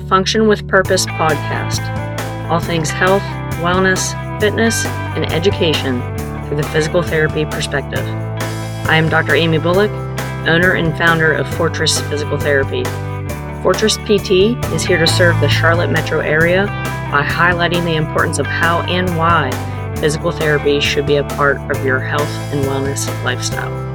the Function with Purpose podcast. All things health, wellness, fitness, and education through the physical therapy perspective. I am Dr. Amy Bullock, owner and founder of Fortress Physical Therapy. Fortress PT is here to serve the Charlotte metro area by highlighting the importance of how and why physical therapy should be a part of your health and wellness lifestyle.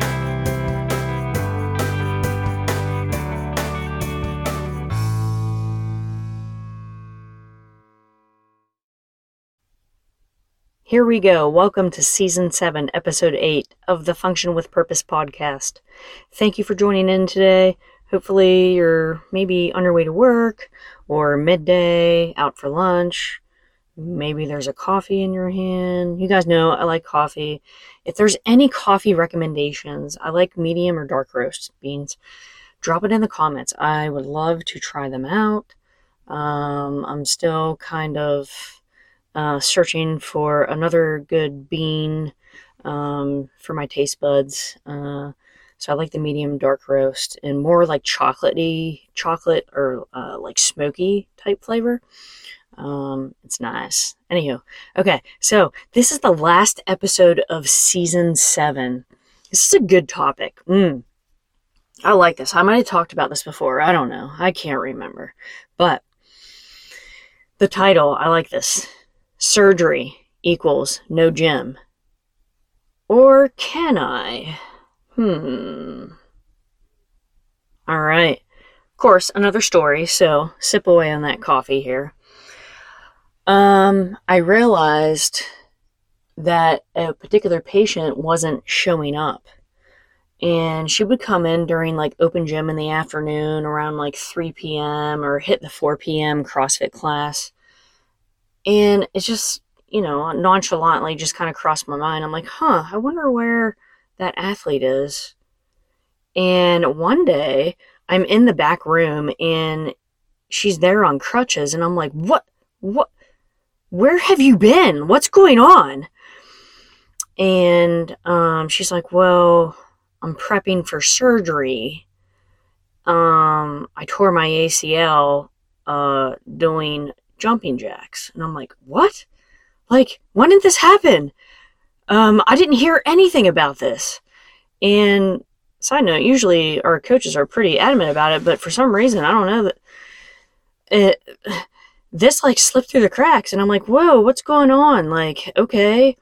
Here we go. Welcome to Season 7, Episode 8 of the Function with Purpose podcast. Thank you for joining in today. Hopefully, you're maybe on your way to work or midday, out for lunch. Maybe there's a coffee in your hand. You guys know I like coffee. If there's any coffee recommendations, I like medium or dark roast beans. Drop it in the comments. I would love to try them out. Um, I'm still kind of uh, searching for another good bean um, for my taste buds. Uh, so I like the medium dark roast and more like chocolatey, chocolate or uh, like smoky type flavor. Um, it's nice. Anywho, okay, so this is the last episode of season seven. This is a good topic. Mm. I like this. I might have talked about this before. I don't know. I can't remember. But the title, I like this surgery equals no gym. Or can I? Hmm. All right. Of course, another story, so sip away on that coffee here. Um, I realized that a particular patient wasn't showing up. And she would come in during like open gym in the afternoon around like 3 p.m. or hit the 4 p.m. CrossFit class. And it's just, you know, nonchalantly just kind of crossed my mind. I'm like, huh, I wonder where that athlete is. And one day I'm in the back room and she's there on crutches. And I'm like, what, what, where have you been? What's going on? And um, she's like, well, I'm prepping for surgery. Um, I tore my ACL uh, doing jumping jacks. And I'm like, what? Like, when did this happen? Um, I didn't hear anything about this. And side note, usually our coaches are pretty adamant about it, but for some reason, I don't know that it, this like slipped through the cracks. And I'm like, whoa, what's going on? Like, okay.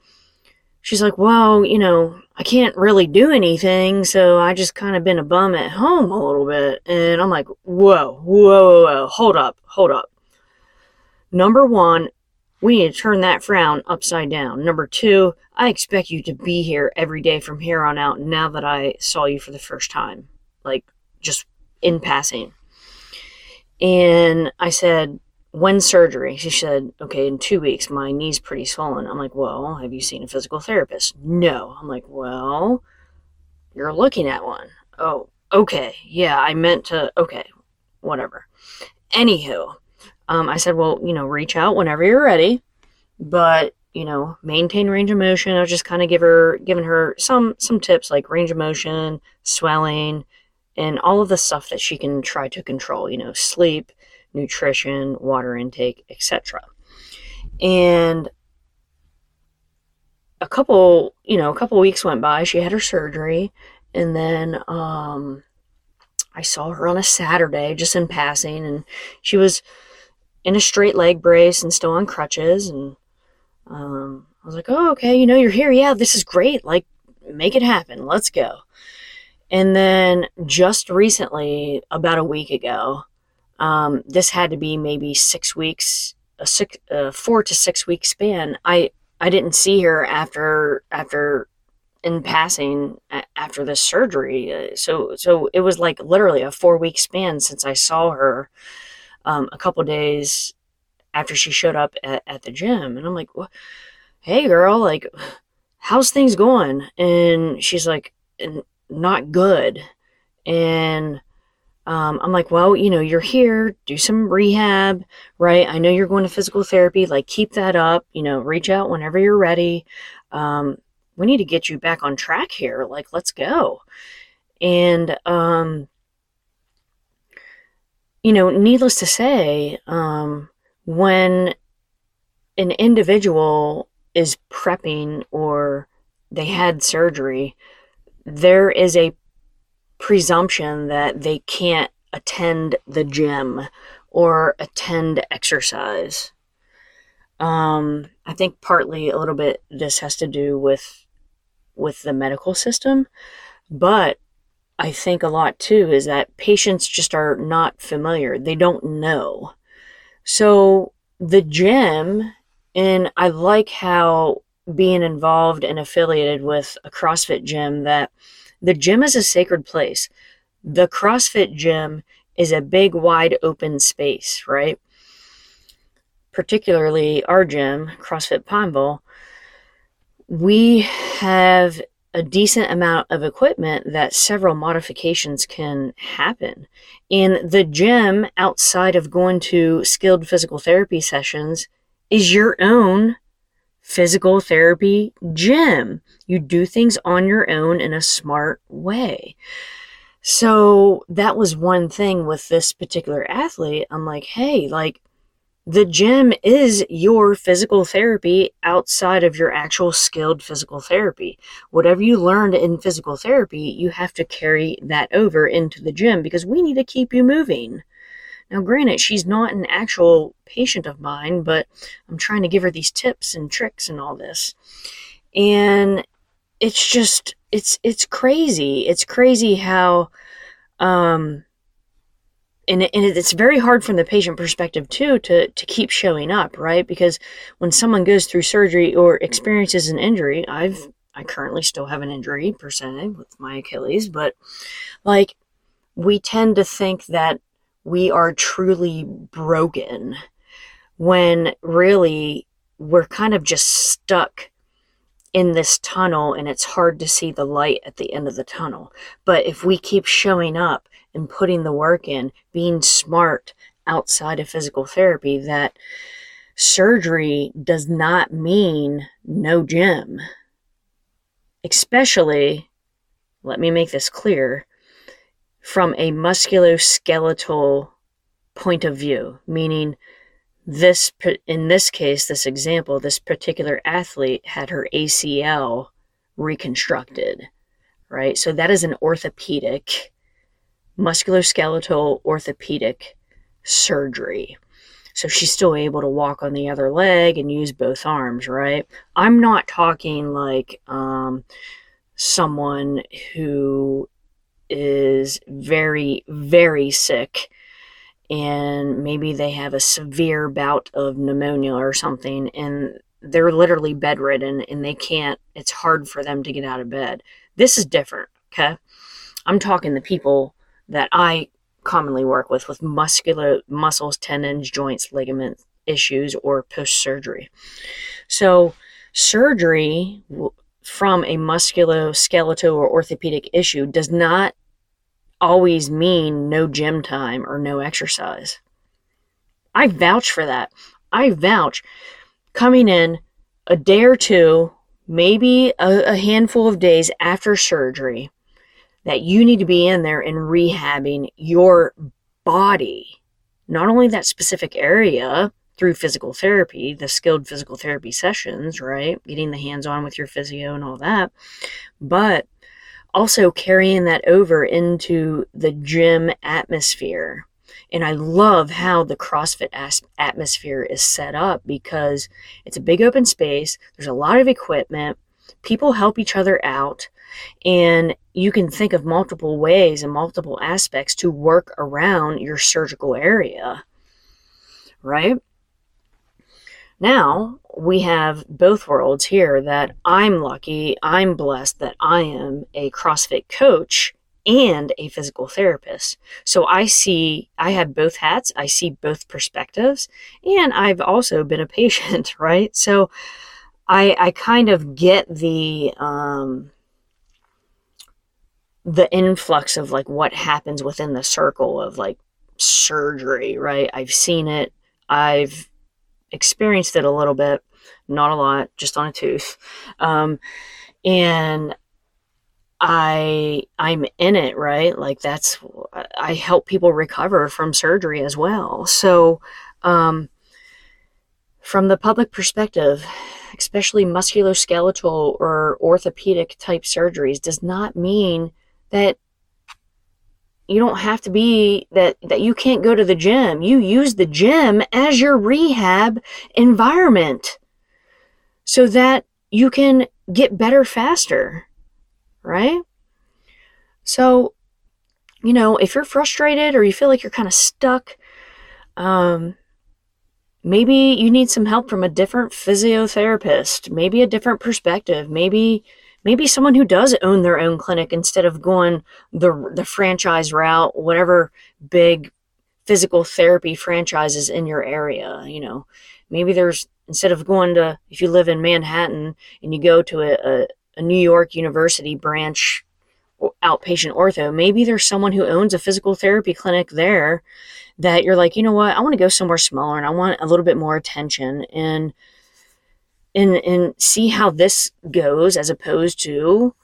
She's like, well, you know, I can't really do anything, so I just kind of been a bum at home a little bit. And I'm like, whoa, whoa, whoa, whoa, hold up, hold up. Number one, we need to turn that frown upside down. Number two, I expect you to be here every day from here on out now that I saw you for the first time. Like, just in passing. And I said, when surgery? She said, okay, in two weeks, my knee's pretty swollen. I'm like, well, have you seen a physical therapist? No. I'm like, well, you're looking at one. Oh, okay. Yeah, I meant to, okay, whatever. Anywho, um, I said, well, you know, reach out whenever you're ready, but you know, maintain range of motion. I was just kind of give her, giving her some some tips like range of motion, swelling, and all of the stuff that she can try to control. You know, sleep, nutrition, water intake, etc. And a couple, you know, a couple weeks went by. She had her surgery, and then um, I saw her on a Saturday, just in passing, and she was in a straight leg brace and still on crutches. And um, I was like, oh, okay, you know, you're here. Yeah, this is great. Like, make it happen. Let's go. And then just recently, about a week ago, um, this had to be maybe six weeks, a six, a four to six week span. I I didn't see her after after in passing after this surgery. Uh, so so it was like literally a four week span since I saw her um, a couple days after she showed up at, at the gym. And I'm like, hey, girl, like, how's things going? And she's like, not good. And um, I'm like, well, you know, you're here, do some rehab, right? I know you're going to physical therapy, like, keep that up, you know, reach out whenever you're ready. Um, we need to get you back on track here. Like, let's go. And um, you know, needless to say, um, when an individual is prepping or they had surgery, there is a presumption that they can't attend the gym or attend exercise. Um, I think partly a little bit this has to do with with the medical system, but I think a lot too is that patients just are not familiar. They don't know. So the gym, and I like how being involved and affiliated with a CrossFit gym that the gym is a sacred place. The CrossFit gym is a big, wide open space, right? Particularly our gym, CrossFit Pineville, we have a decent amount of equipment that several modifications can happen. In the gym, outside of going to skilled physical therapy sessions, is your own physical therapy gym. You do things on your own in a smart way. So that was one thing with this particular athlete. I'm like, hey, like, the gym is your physical therapy outside of your actual skilled physical therapy. Whatever you learned in physical therapy, you have to carry that over into the gym because we need to keep you moving. Now, granted, she's not an actual patient of mine, but I'm trying to give her these tips and tricks and all this. And it's just, it's, it's crazy. It's crazy how, um, and, and it's very hard from the patient perspective too to, to keep showing up right because when someone goes through surgery or experiences an injury i've i currently still have an injury per se with my achilles but like we tend to think that we are truly broken when really we're kind of just stuck in this tunnel and it's hard to see the light at the end of the tunnel. But if we keep showing up and putting the work in, being smart outside of physical therapy, that surgery does not mean no gym. Especially, let me make this clear, from a musculoskeletal point of view, meaning this in this case this example this particular athlete had her ACL reconstructed right so that is an orthopedic musculoskeletal orthopedic surgery. So she's still able to walk on the other leg and use both arms, right? I'm not talking like um, someone who is very, very sick and maybe they have a severe bout of pneumonia or something and they're literally bedridden and they can't, it's hard for them to get out of bed. This is different, okay? I'm talking the people that I commonly work with with muscular muscles, tendons, joints, ligament issues or post surgery. So, surgery from a musculoskeletal or orthopedic issue does not always mean no gym time or no exercise. I vouch for that. I vouch coming in a day or two, maybe a, a handful of days after surgery, that you need to be in there and rehabbing your body, not only that specific area through physical therapy, the skilled physical therapy sessions, right? Getting the hands on with your physio and all that, but also carrying that over into the gym atmosphere. And I love how the CrossFit atmosphere is set up because it's a big open space, there's a lot of equipment, people help each other out, and you can think of multiple ways and multiple aspects to work around your surgical area, right? Now we have both worlds here that I'm lucky, I'm blessed that I am a CrossFit coach and a physical therapist. So I see, I have both hats, I see both perspectives, and I've also been a patient, right? So I, I kind of get the, um, the influx of like what happens within the circle of like surgery, right? I've seen it. I've experienced it a little bit, not a lot, just on a tooth. Um, and I I'm in it, right? Like that's I help people recover from surgery as well. So um, from the public perspective, especially musculoskeletal or orthopedic type surgeries does not mean that you don't have to be that that you can't go to the gym. You use the gym as your rehab environment so that you can get better faster, right? So, you know, if you're frustrated or you feel like you're kind of stuck, um, maybe you need some help from a different physiotherapist, maybe a different perspective, maybe maybe someone who does own their own clinic instead of going the the franchise route, whatever big physical therapy franchises in your area, you know. Maybe there's instead of going to if you live in Manhattan and you go to a, a, a New York University branch outpatient ortho, maybe there's someone who owns a physical therapy clinic there that you're like, you know what, I want to go somewhere smaller and I want a little bit more attention and and and see how this goes as opposed to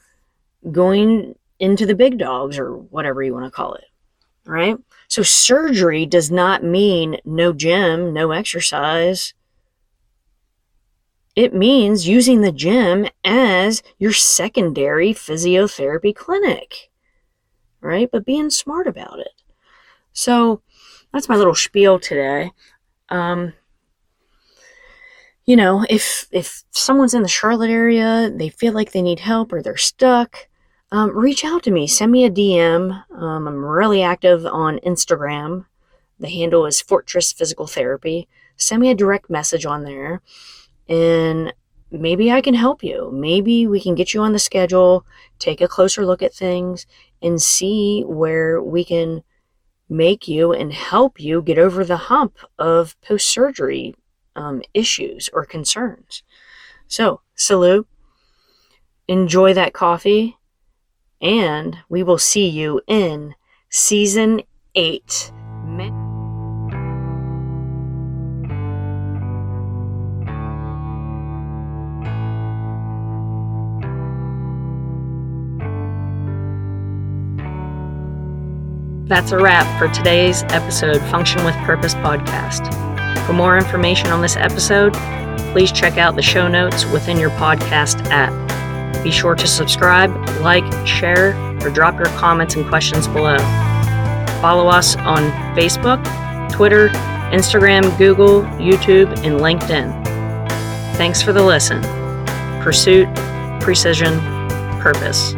going into the big dogs or whatever you want to call it. Right? So surgery does not mean no gym, no exercise. It means using the gym as your secondary physiotherapy clinic. Right? But being smart about it. So that's my little spiel today. Um, you know, if if someone's in the Charlotte area, they feel like they need help or they're stuck, um, reach out to me. Send me a DM. Um, I'm really active on Instagram. The handle is Fortress Physical Therapy. Send me a direct message on there, and maybe I can help you. Maybe we can get you on the schedule, take a closer look at things, and see where we can make you and help you get over the hump of post surgery um, issues or concerns. So, salute, enjoy that coffee, and we will see you in season eight. That's a wrap for today's episode, Function with Purpose podcast. For more information on this episode, please check out the show notes within your podcast app. Be sure to subscribe, like, share, or drop your comments and questions below. Follow us on Facebook, Twitter, Instagram, Google, YouTube, and LinkedIn. Thanks for the listen. Pursuit, precision, purpose.